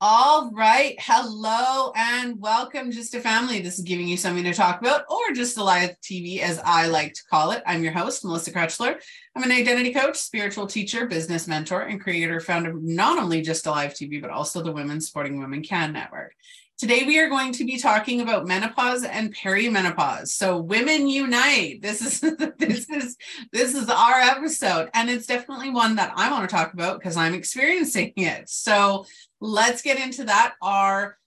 All right. Hello and welcome, Just a Family. This is giving you something to talk about, or GYSTTA live TV, as I like to call it. I'm your host, Melissa Krechler. I'm an identity coach, spiritual teacher, business mentor, and creator, founder of not only GYSTTA Live TV, but also the Women Sporting Women Can Network. Today, we are going to be talking about menopause and perimenopause. So, women unite. This is this is this is our episode, and it's definitely one that I want to talk about because I'm experiencing it. So, let's get into that. Our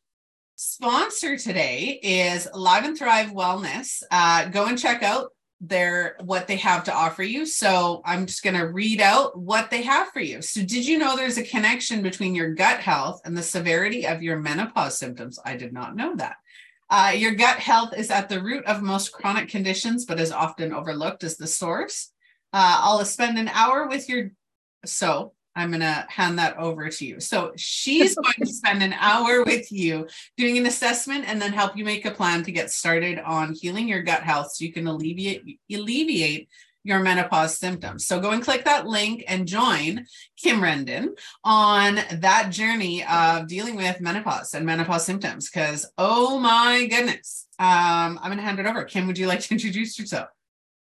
sponsor today is Live and Thrive Wellness. Uh, go and check out their what they have to offer you. So I'm just going to read out what they have for you. So did you know there's a connection between your gut health and the severity of your menopause symptoms? I did not know that. Uh, your gut health is at the root of most chronic conditions, but is often overlooked as the source. Uh, I'll spend an hour with your so I'm going to hand that over to you. So she's going to spend an hour with you doing an assessment and then help you make a plan to get started on healing your gut health so you can alleviate alleviate your menopause symptoms. So go and click that link and join Kim Rendon on that journey of dealing with menopause and menopause symptoms. Because oh my goodness, um, I'm going to hand it over. Kim, would you like to introduce yourself?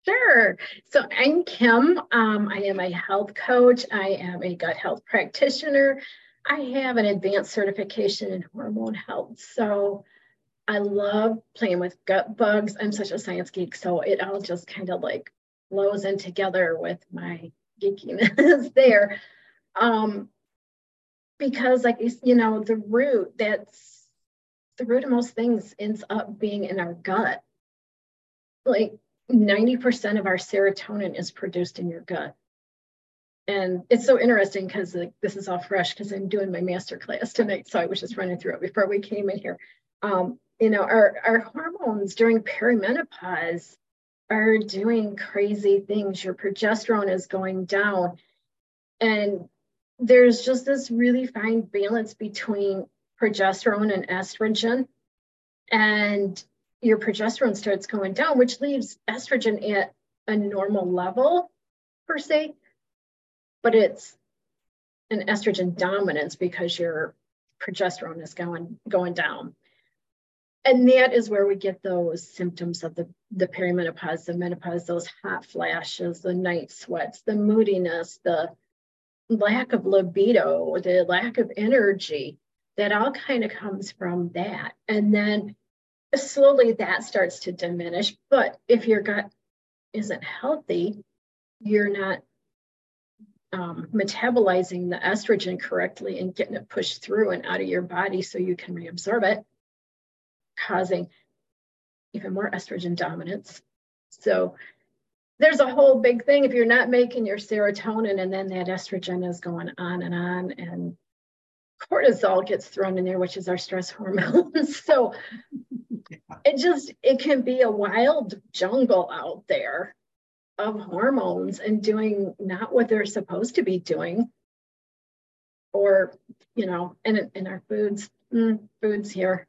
Sure. So I'm Kim. Um, I am a health coach. I am a gut health practitioner. I have an advanced certification in hormone health. So I love playing with gut bugs. I'm such a science geek. So it all just kind of like flows in together with my geekiness there. Um, because, like, you know, the root that's the root of most things ends up being in our gut. Like, 90% of our serotonin is produced in your gut. And it's so interesting because like, this is all fresh because I'm doing my master class tonight. So I was just running through it before we came in here. Um, you know, our, our hormones during perimenopause are doing crazy things. Your progesterone is going down. And there's just this really fine balance between progesterone and estrogen. And your progesterone starts going down, which leaves estrogen at a normal level per se, but it's an estrogen dominance because your progesterone is going going down. And that is where we get those symptoms of the, the perimenopause, the menopause, those hot flashes, the night sweats, the moodiness, the lack of libido, the lack of energy. That all kind of comes from that. And then slowly that starts to diminish. But if your gut isn't healthy, you're not um, metabolizing the estrogen correctly and getting it pushed through and out of your body so you can reabsorb it, causing even more estrogen dominance. So there's a whole big thing if you're not making your serotonin and then that estrogen is going on and on and cortisol gets thrown in there which is our stress hormone so it just it can be a wild jungle out there of hormones and doing not what they're supposed to be doing or you know in, in our foods mm, foods here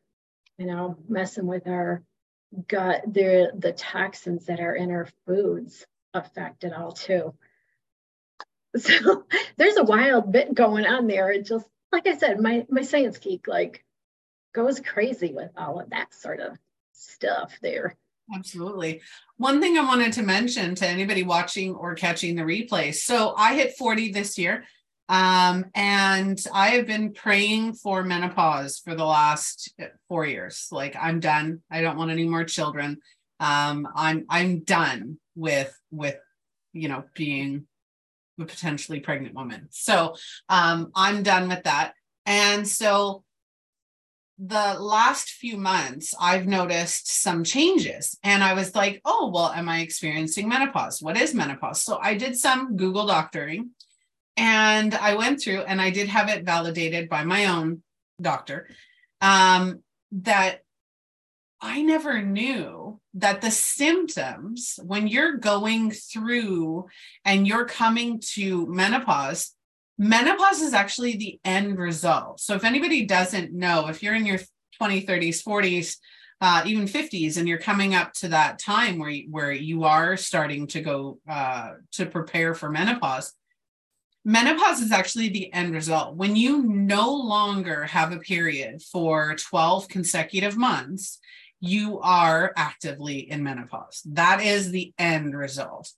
you know messing with our gut the the toxins that are in our foods affect it all too. So there's a wild bit going on there. It just like i said my my science geek like goes crazy with all of that sort of stuff there. Absolutely. One thing I wanted to mention to anybody watching or catching the replay. So I hit 40 this year. Um, and I have been praying for menopause for the last four years. Like I'm done. I don't want any more children. Um, I'm I'm done with with you know being a potentially pregnant woman. So um, I'm done with that. And so the last few months, I've noticed some changes. And I was like, oh, well, am I experiencing menopause? What is menopause? So I did some Google doctoring and I went through and I did have it validated by my own doctor um, that I never knew that the symptoms, when you're going through and you're coming to menopause, menopause is actually the end result. So if anybody doesn't know, if you're in your 20s, 30s, 40s, uh, even 50s, and you're coming up to that time where you, where you are starting to go uh, to prepare for menopause, menopause is actually the end result. When you no longer have a period for 12 consecutive months, you are actively in menopause. That is the end result.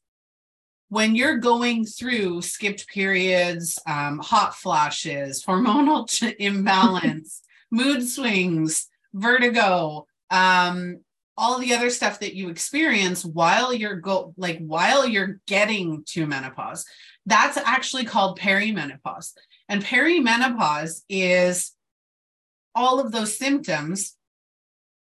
When you're going through skipped periods, um, hot flashes, hormonal imbalance, mood swings, vertigo, um, all the other stuff that you experience while you're go like while you're getting to menopause that's actually called perimenopause and perimenopause is all of those symptoms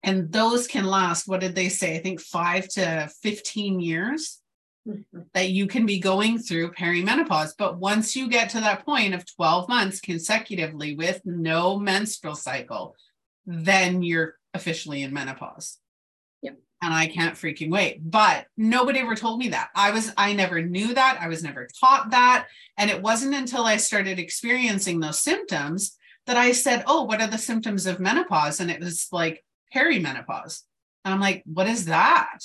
and those can last what did they say i think 5 to 15 years mm-hmm. that you can be going through perimenopause but once you get to that point of 12 months consecutively with no menstrual cycle then you're officially in menopause and I can't freaking wait. But nobody ever told me that. I was, I never knew that. I was never taught that. And it wasn't until I started experiencing those symptoms that I said, Oh, what are the symptoms of menopause? And it was like perimenopause. And I'm like, What is that?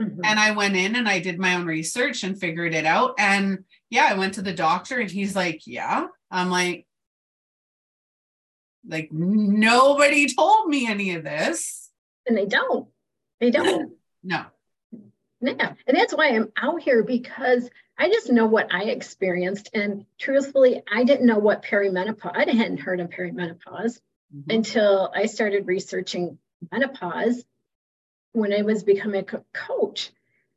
Mm-hmm. And I went in and I did my own research and figured it out. And yeah, I went to the doctor and he's like, Yeah. I'm like, like nobody told me any of this. And they don't. They don't. No. Yeah. And that's why I'm out here because I just know what I experienced. And truthfully, I didn't know what perimenopause, I hadn't heard of perimenopause mm-hmm. until I started researching menopause when I was becoming a coach.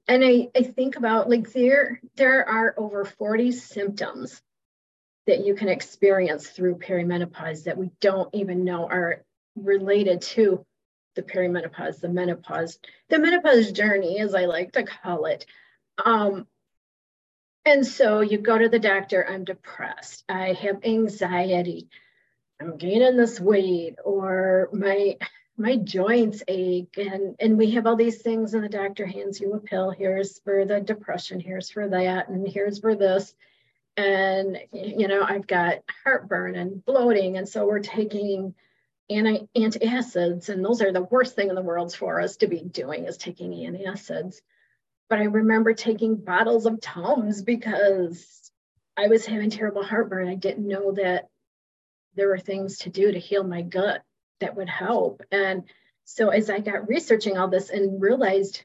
And I, I think about like there, there are over 40 symptoms that you can experience through perimenopause that we don't even know are related to the perimenopause, the menopause, the menopause journey, as I like to call it. Um, and so you go to the doctor, I'm depressed, I have anxiety, I'm gaining this weight, or my my joints ache, and and we have all these things, and the doctor hands you a pill. Here's for the depression, here's for that, and here's for this. And you know, I've got heartburn and bloating, and so we're taking anti antacids, and those are the worst thing in the world for us to be doing is taking antacids. But I remember taking bottles of Tums because I was having terrible heartburn. I didn't know that there were things to do to heal my gut that would help. And so as I got researching all this and realized,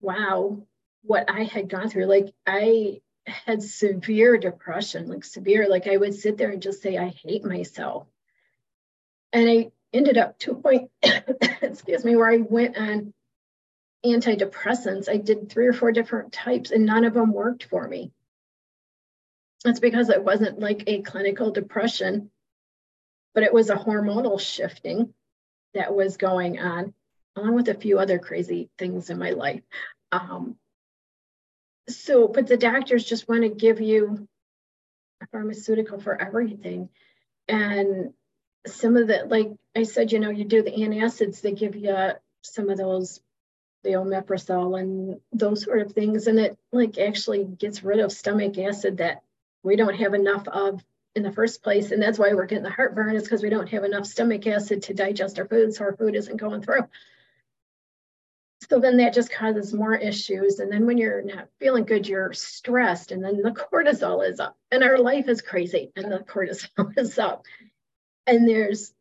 wow, what I had gone through, like I had severe depression, like severe, like I would sit there and just say, I hate myself and I ended up to a point, excuse me, where I went on antidepressants. I did three or four different types, and none of them worked for me. That's because it wasn't like a clinical depression, but it was a hormonal shifting that was going on, along with a few other crazy things in my life. Um, so, but the doctors just want to give you a pharmaceutical for everything. And some of the, like I said, you know, you do the antacids, they give you some of those, the omeprazole and those sort of things. And it like actually gets rid of stomach acid that we don't have enough of in the first place. And that's why we're getting the heartburn is because we don't have enough stomach acid to digest our food. So our food isn't going through. So then that just causes more issues. And then when you're not feeling good, you're stressed. And then the cortisol is up. And our life is crazy. And the cortisol is up and there's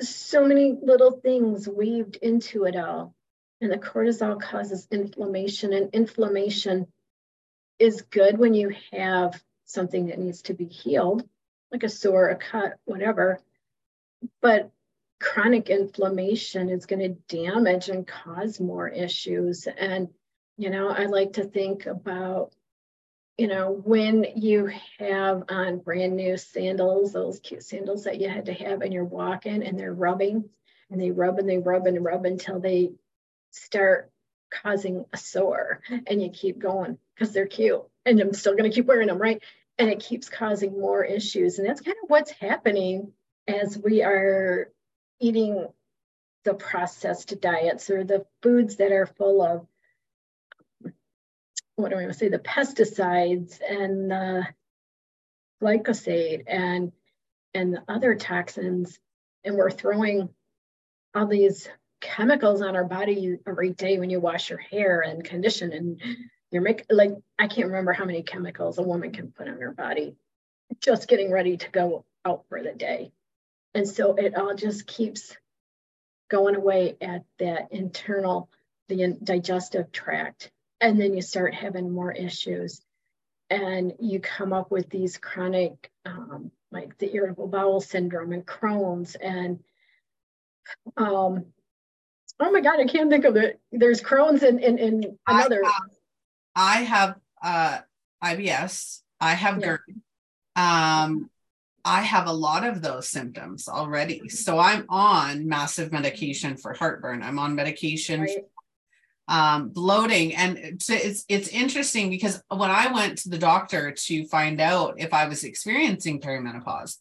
so many little things weaved into it all and the cortisol causes inflammation and inflammation is good when you have something that needs to be healed like a sore a cut whatever but chronic inflammation is going to damage and cause more issues and you know i like to think about you know, when you have on brand new sandals, those cute sandals that you had to have, and you're walking and they're rubbing and they rub and they rub and rub until they start causing a sore and you keep going because they're cute and I'm still going to keep wearing them, right? And it keeps causing more issues. And that's kind of what's happening as we are eating the processed diets or the foods that are full of what do I say, the pesticides and the glyphosate and and the other toxins, and we're throwing all these chemicals on our body every day when you wash your hair and condition and you're making like I can't remember how many chemicals a woman can put on her body just getting ready to go out for the day. And so it all just keeps going away at that internal, the digestive tract. And then you start having more issues. And you come up with these chronic, um, like the irritable bowel syndrome and Crohn's. And um, oh my God, I can't think of it. There's Crohn's and, and, and another. I I have uh, IBS, I have yeah. GERD. Um, I have a lot of those symptoms already. So I'm on massive medication for heartburn. I'm on medication right. for, um, bloating. And it's, it's interesting because when I went to the doctor to find out if I was experiencing perimenopause,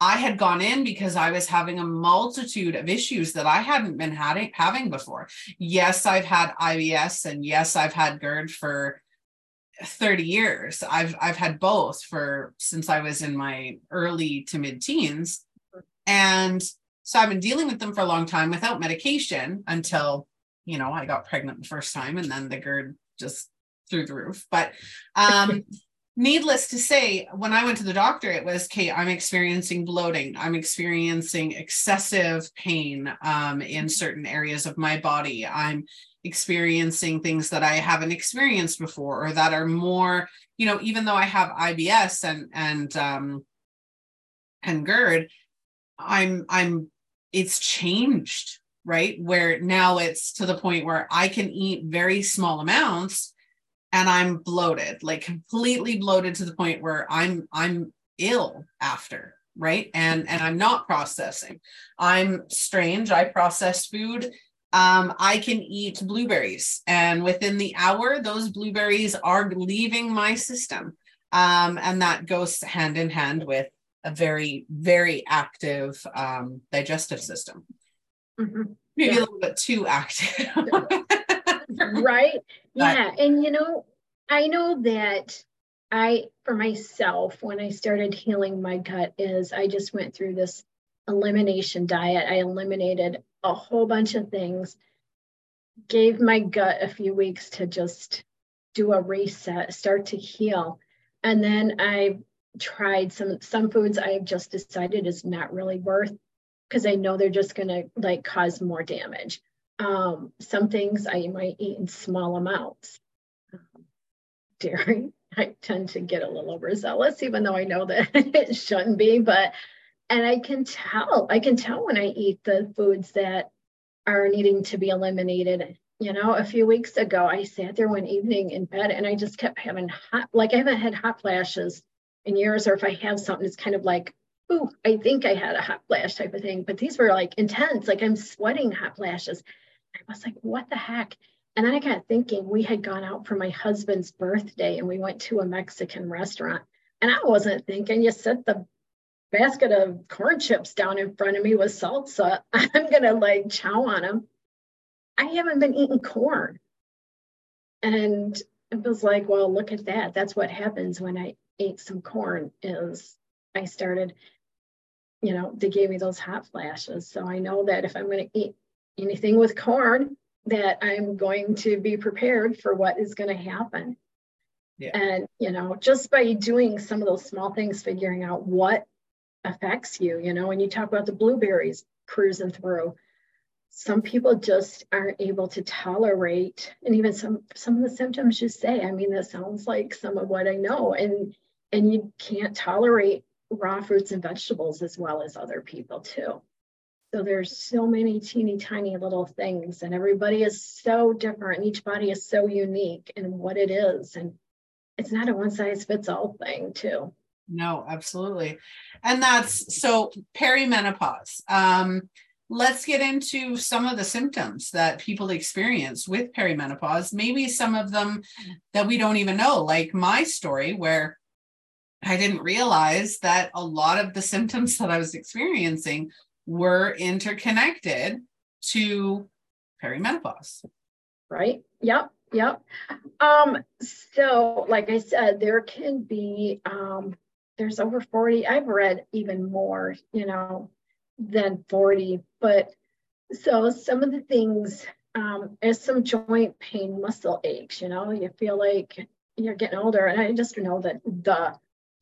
I had gone in because I was having a multitude of issues that I hadn't been having having before. Yes, I've had IBS and yes, I've had GERD for 30 years. I've I've had both for since I was in my early to mid teens. And so I've been dealing with them for a long time without medication until, you know, I got pregnant the first time and then the GERD just through the roof. But um needless to say, when I went to the doctor, it was, okay, I'm experiencing bloating. I'm experiencing excessive pain um, in certain areas of my body. I'm experiencing things that I haven't experienced before or that are more, you know, even though I have IBS and and um and GERD, I'm I'm it's changed, right? Where now it's to the point where I can eat very small amounts and I'm bloated, like completely bloated to the point where I'm I'm ill after, right? And and I'm not processing. I'm strange. I process food um, I can eat blueberries, and within the hour, those blueberries are leaving my system. Um, and that goes hand in hand with a very, very active um, digestive system. Mm-hmm. Maybe yeah. a little bit too active. right. Yeah. And, you know, I know that I, for myself, when I started healing my gut, is I just went through this elimination diet. I eliminated a whole bunch of things, gave my gut a few weeks to just do a reset, start to heal. And then I tried some some foods I've just decided is not really worth because I know they're just gonna like cause more damage. Um, some things I might eat in small amounts. Um, dairy, I tend to get a little overzealous, even though I know that it shouldn't be, but and I can tell, I can tell when I eat the foods that are needing to be eliminated. You know, a few weeks ago, I sat there one evening in bed and I just kept having hot, like I haven't had hot flashes in years, or if I have something, it's kind of like, ooh, I think I had a hot flash type of thing. But these were like intense, like I'm sweating hot flashes. I was like, what the heck? And then I got thinking we had gone out for my husband's birthday and we went to a Mexican restaurant. And I wasn't thinking you set the basket of corn chips down in front of me with salsa. I'm going to like chow on them. I haven't been eating corn. And it was like, well, look at that. That's what happens when I ate some corn is I started, you know, they gave me those hot flashes. So I know that if I'm going to eat anything with corn, that I'm going to be prepared for what is going to happen. Yeah. And, you know, just by doing some of those small things, figuring out what affects you, you know, when you talk about the blueberries cruising through. Some people just aren't able to tolerate, and even some some of the symptoms you say. I mean, that sounds like some of what I know, and and you can't tolerate raw fruits and vegetables as well as other people too. So there's so many teeny tiny little things, and everybody is so different. Each body is so unique in what it is, and it's not a one size fits all thing too. No, absolutely. And that's so perimenopause. Um, let's get into some of the symptoms that people experience with perimenopause. Maybe some of them that we don't even know, like my story, where I didn't realize that a lot of the symptoms that I was experiencing were interconnected to perimenopause. Right. Yep. Yep. Um, so, like I said, there can be um, there's over 40 i've read even more you know than 40 but so some of the things um, is some joint pain, muscle aches. You know, you feel like you're getting older, and I just know that the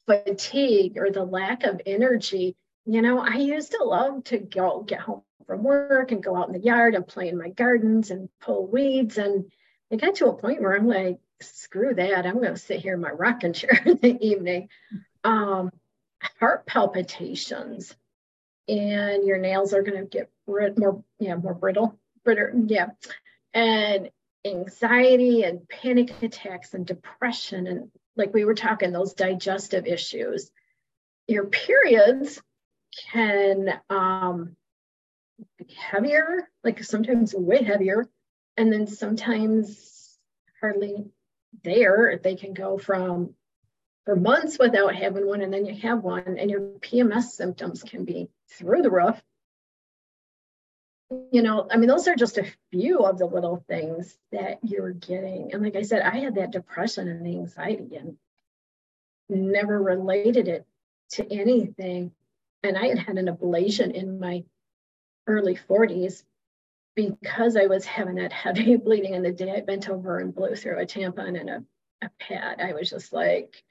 fatigue or the lack of energy. You know, I used to love to go get home from work and go out in the yard and play in my gardens and pull weeds. And it got to a point where I'm like, screw that. I'm going to sit here in my rocking chair in the evening. Um, heart palpitations, and your nails are going to get more, yeah, more brittle, brittle, yeah, and anxiety and panic attacks and depression and like we were talking those digestive issues. Your periods can um, be heavier, like sometimes way heavier, and then sometimes hardly there. They can go from for months without having one, and then you have one, and your PMS symptoms can be through the roof. You know, I mean, those are just a few of the little things that you're getting. And like I said, I had that depression and anxiety and never related it to anything. And I had had an ablation in my early 40s because I was having that heavy bleeding. And the day I bent over and blew through a tampon and a, a pad, I was just like,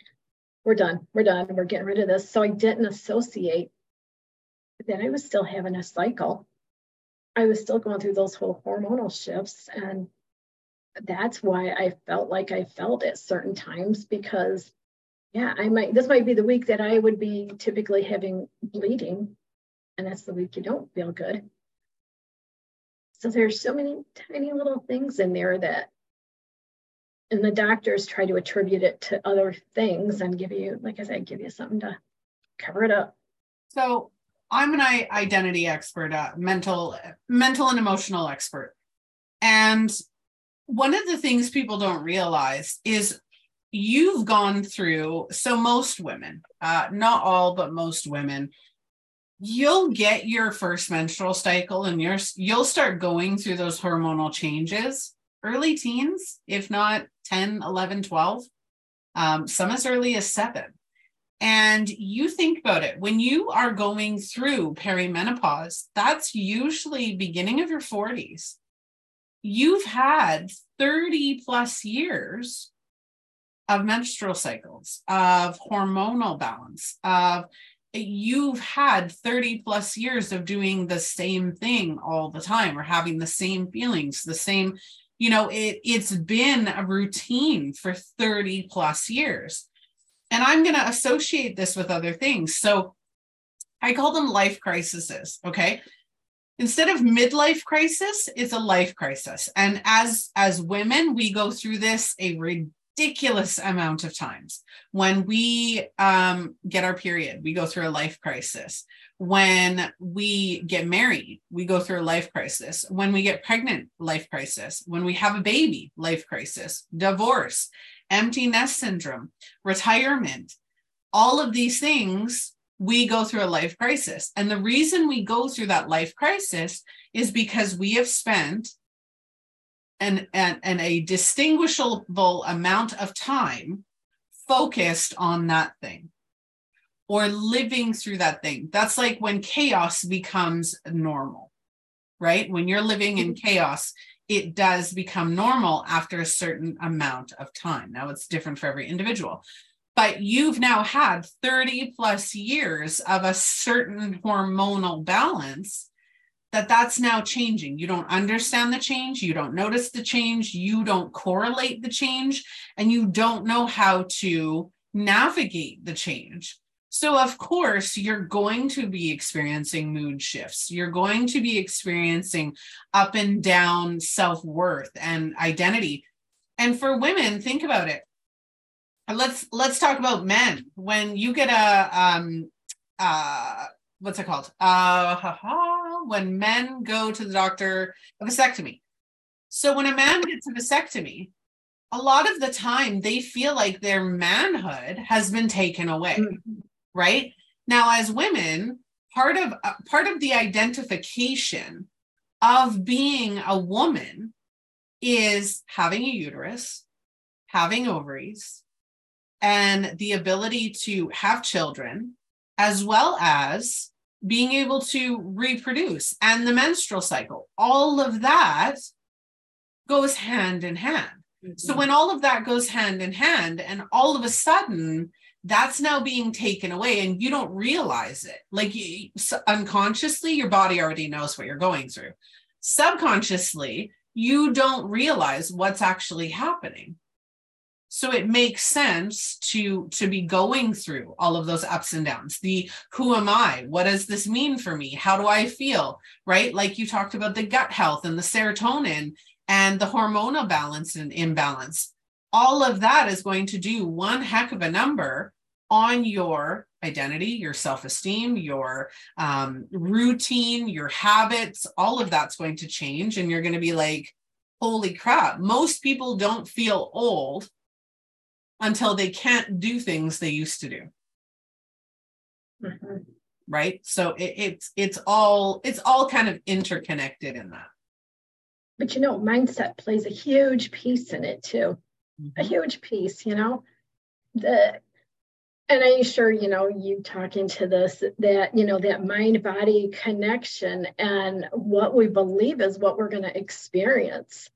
we're done, we're done, we're getting rid of this. So I didn't associate that I was still having a cycle. I was still going through those whole hormonal shifts. And that's why I felt like I felt at certain times because, yeah, I might, this might be the week that I would be typically having bleeding. And that's the week you don't feel good. So there's so many tiny little things in there that, and the doctors try to attribute it to other things and give you, like I said, give you something to cover it up. So I'm an identity expert, a mental, mental and emotional expert. And one of the things people don't realize is you've gone through, so most women, uh, not all, but most women you'll get your first menstrual cycle and you're you'll start going through those hormonal changes. Early teens if not 10 11 12 um, some as early as 7 and you think about it when you are going through perimenopause that's usually beginning of your 40s you've had 30 plus years of menstrual cycles of hormonal balance of you've had 30 plus years of doing the same thing all the time or having the same feelings the same you know it it's been a routine for 30 plus years. And i'm going to associate this with other things. So i call them life crises okay? Instead of midlife crisis it's a life crisis. And as as women we go through this a ridiculous amount of times. When we um, get our period, we go through a life crisis. When we get married, we go through a life crisis. When we get pregnant, life crisis. When we have a baby, life crisis. Divorce, empty nest syndrome, retirement, all of these things we go through a life crisis. And the reason we go through that life crisis is because we have spent and, and, and a distinguishable amount of time focused on that thing or living through that thing. That's like when chaos becomes normal, right? When you're living in mm-hmm. chaos, it does become normal after a certain amount of time. Now, it's different for every individual, but you've now had 30 plus years of a certain hormonal balance that that's now changing. You don't understand the change, you don't notice the change, you don't correlate the change, and you don't know how to navigate the change. So, of course, you're going to be experiencing mood shifts. You're going to be experiencing up and down self worth and identity. And for women, think about it. Let's let's talk about men. When you get a um uh what's it called? Uh when men go to the doctor, a vasectomy. So when a man gets a vasectomy, a lot of the time they feel like their manhood has been taken away, mm-hmm. right? Now, as women, part of uh, part of the identification of being a woman is having a uterus, having ovaries, and the ability to have children, as well as being able to reproduce and the menstrual cycle all of that goes hand in hand. So Mm-hmm. when all of that goes hand in hand, and all of a sudden that's now being taken away, and you don't realize it, like you, so unconsciously, your body already knows what you're going through. Subconsciously, you don't realize what's actually happening. So it makes sense to to be going through all of those ups and downs. The who am I? What does this mean for me? How do I feel? Right? Like you talked about the gut health and the serotonin and the hormonal balance and imbalance. All of that is going to do one heck of a number on your identity, your self esteem, your um, routine, your habits. All of that's going to change. And you're going to be like, holy crap, most people don't feel old until they can't do things they used to do Mhm. right so it, it's it's all it's all kind of interconnected in that But you know, mindset plays a huge piece in it too. A Mm-hmm. huge piece, you know. The and I'm sure you know you talking to this that you know that mind body connection and what we believe is what we're going to experience.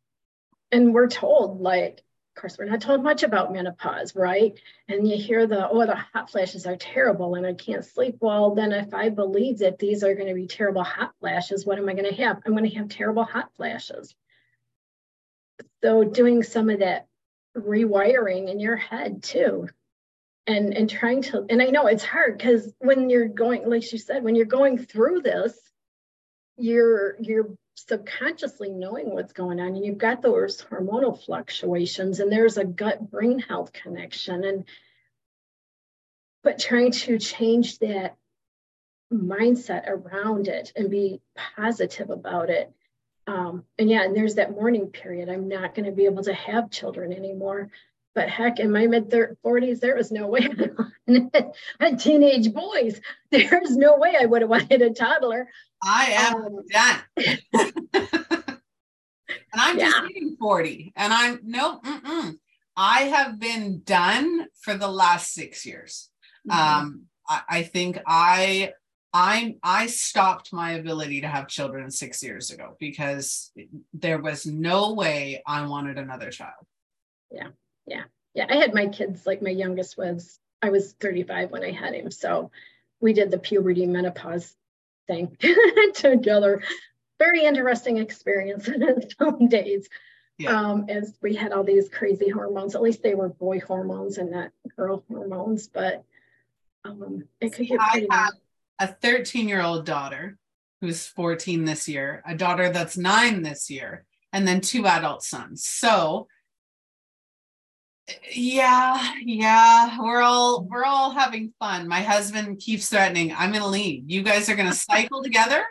And we're told like of course we're not told much about menopause, right? And you hear the oh the hot flashes are terrible and I can't sleep. Well, then if I believe that these are going to be terrible hot flashes, what am I going to have? I'm going to have terrible hot flashes. So doing some of that rewiring in your head too and and trying to and i know it's hard because when you're going like you said when you're going through this you're you're subconsciously knowing what's going on and you've got those hormonal fluctuations and there's a gut brain health connection and but trying to change that mindset around it and be positive about it um, and yeah, and there's that mourning period. I'm not going to be able to have children anymore. But heck, in my mid 40s, there was no way I had teenage boys. There's no way I would have wanted a toddler. I am Um, done and i'm just hitting 40 and i'm no mm-mm. i have been done for the last six years Mm-hmm. um I, I think i i i stopped my ability to have children six years ago because there was no way i wanted another child Yeah, yeah, yeah, I had my kids, like my youngest was, I was 35 when I had him. So we did the puberty menopause thing together. Very interesting experience in some days. Yeah. Um, as we had all these crazy hormones, at least they were boy hormones and not girl hormones, but um, it could get pretty I have a 13 year old daughter who's 14 this year, a daughter that's nine this year, and then two adult sons. So yeah, yeah, we're all we're all having fun. My husband keeps threatening, I'm gonna leave. You guys are gonna cycle together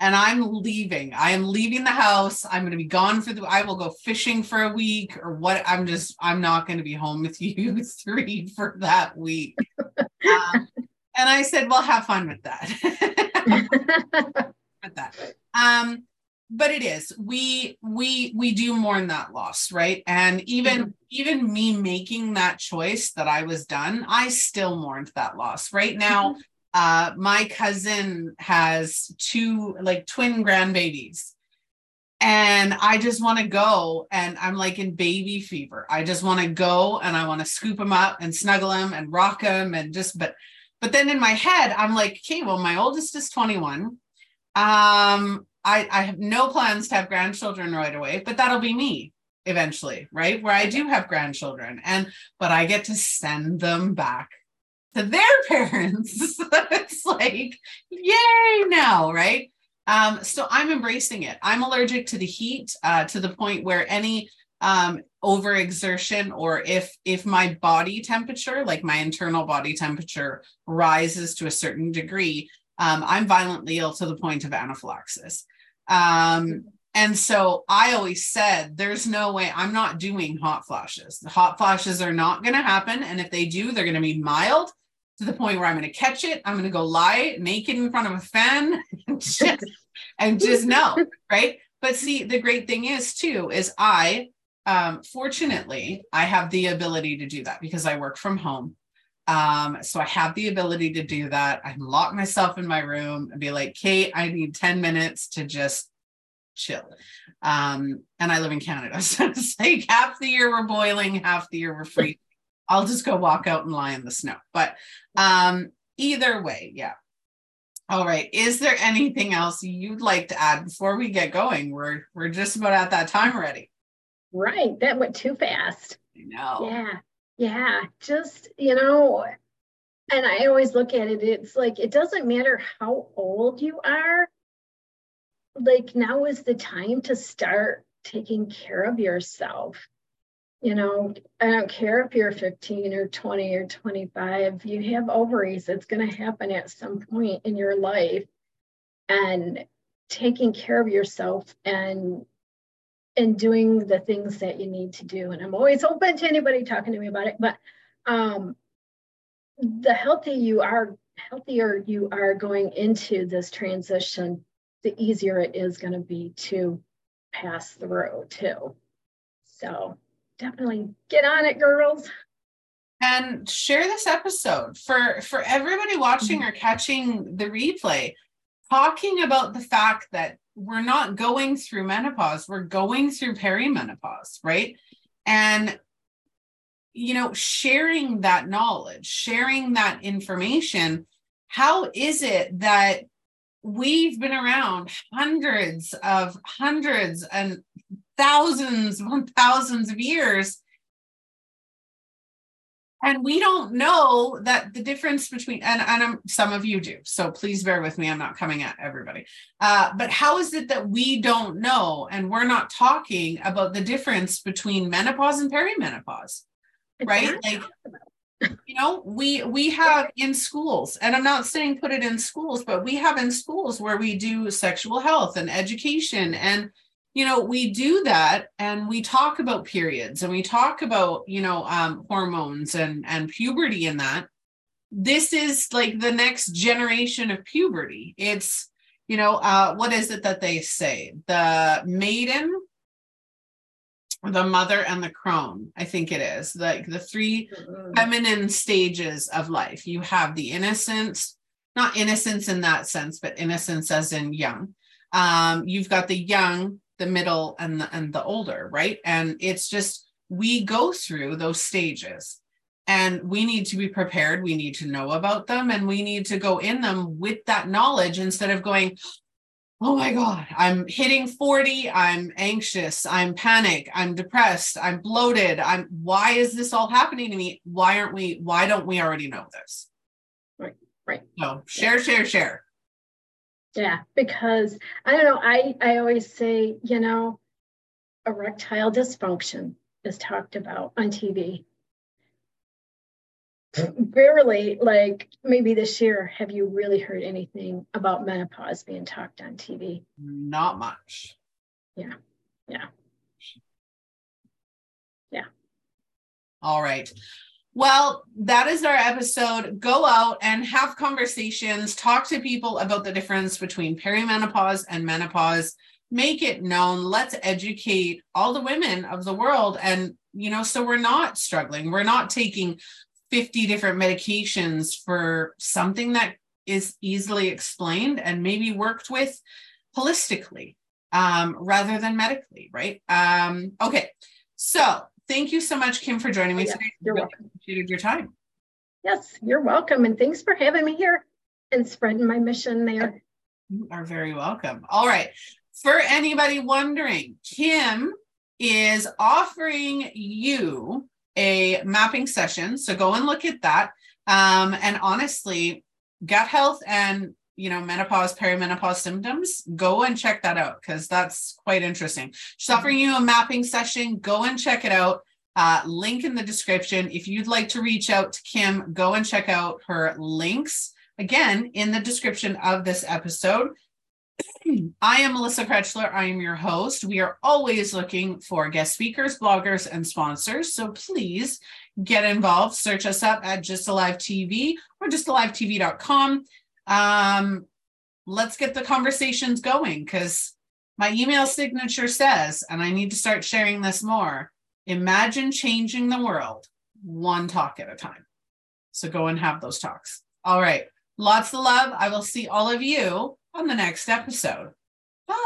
and I'm leaving. I am leaving the house. I'm gonna be gone for the I will go fishing for a week or what I'm just I'm not gonna be home with you three for that week. Um, and I said, well, have fun with that. with that. Um, but it is we we we do mourn that loss, right? And even even me making that choice that I was done, I still mourned that loss. Right now, uh, my cousin has two like twin grandbabies. And I just want to go and I'm like in baby fever. I just want to go and I want to scoop them up and snuggle them and rock them and just but but then in my head, I'm like, okay, well, my oldest is 21. Um, I, I have no plans to have grandchildren right away, but that'll be me eventually, right? Where I do have grandchildren. And but I get to send them back to their parents. it's like, yay now, right? Um, so I'm embracing it. I'm allergic to the heat uh, to the point where any um, overexertion or if if my body temperature, like my internal body temperature, rises to a certain degree, um, I'm violently ill to the point of anaphylaxis. Um, and so I always said, there's no way I'm not doing hot flashes. The hot flashes are not going to happen. And if they do, they're going to be mild to the point where I'm going to catch it. I'm going to go lie naked in front of a fan and just, and just know. Right. But see, the great thing is, too, is I, um, fortunately, I have the ability to do that because I work from home. Um, so I have the ability to do that. I lock myself in my room and be like, Kate, I need 10 minutes to just chill. Um, and I live in Canada. So it's like half the year we're boiling, half the year we're free. I'll just go walk out and lie in the snow. But um, either way, yeah. All right. Is there anything else you'd like to add before we get going? We're we're just about at that time already. Right. That went too fast. I know. Yeah. Yeah. Just, you know, and I always look at it, it's like it doesn't matter how old you are. Like now is the time to start taking care of yourself. You know, I don't care if you're 15 or 20 or 25, you have ovaries. It's going to happen at some point in your life. And taking care of yourself and and doing the things that you need to do. And I'm always open to anybody talking to me about it. But um, the healthy you are, healthier you are going into this transition, the easier it is going to be to pass through too. So definitely get on it, girls. And share this episode for for everybody watching or mm-hmm. catching the replay, talking about the fact that we're not going through menopause, we're going through perimenopause, right? And you know, sharing that knowledge, sharing that information, how is it that we've been around hundreds of hundreds and thousands thousands of years. And we don't know that the difference between and, and I'm, some of you do so please bear with me i'm not coming at everybody. Uh, but how is it that we don't know and we're not talking about the difference between menopause and perimenopause? Right? like you know we we have in schools and i'm not saying put it in schools but we have in schools where we do sexual health and education and you know we do that and we talk about periods and we talk about you know um, hormones and and puberty and that. This is like the next generation of puberty. It's you know uh, what is it that they say? The maiden the mother and the crone i think it is like the 3 mm-hmm. feminine stages of life. You have the innocence not innocence in that sense but innocence as in young. Um, you've got the young the middle and the and the older right? And it's just we go through those stages. And we need to be prepared. We need to know about them and we need to go in them with that knowledge instead of going oh my god i'm hitting 40 i'm anxious i'm panic i'm depressed i'm bloated i'm why is this all happening to me why aren't we why don't we already know this right right so share yeah. share share yeah, because I don't know, I, I always say, you know, erectile dysfunction is talked about on TV. Barely, like maybe this year, have you really heard anything about menopause being talked on TV? Not much. Yeah, yeah. Yeah. All right. Well, that is our episode. Go out and have conversations, talk to people about the difference between perimenopause and menopause. Make it known. Let's educate all the women of the world. And, you know, so we're not struggling. We're not taking 50 different medications for something that is easily explained and maybe worked with holistically um, rather than medically, right? Um, okay. So thank you so much, Kim, for joining me yes, today. You're really welcome. Appreciated your time. Yes, you're welcome. And thanks for having me here and spreading my mission there. You are very welcome. All right. For anybody wondering, Kim is offering you a mapping session. So go and look at that. Um, and honestly, gut health and you know, menopause, perimenopause symptoms, go and check that out because that's quite interesting. She's offering you a mapping session. Go and check it out. Uh, link in the description. If you'd like to reach out to Kim, go and check out her links again in the description of this episode. I am Melissa Krechler. I am your host. We are always looking for guest speakers, bloggers, and sponsors. So please get involved. Search us up at GYSTTA Live TV or gysttalivetv.com um, let's get the conversations going because my email signature says, and I need to start sharing this more imagine changing the world one talk at a time. So go and have those talks. All right. Lots of love. I will see all of you on the next episode. Bye.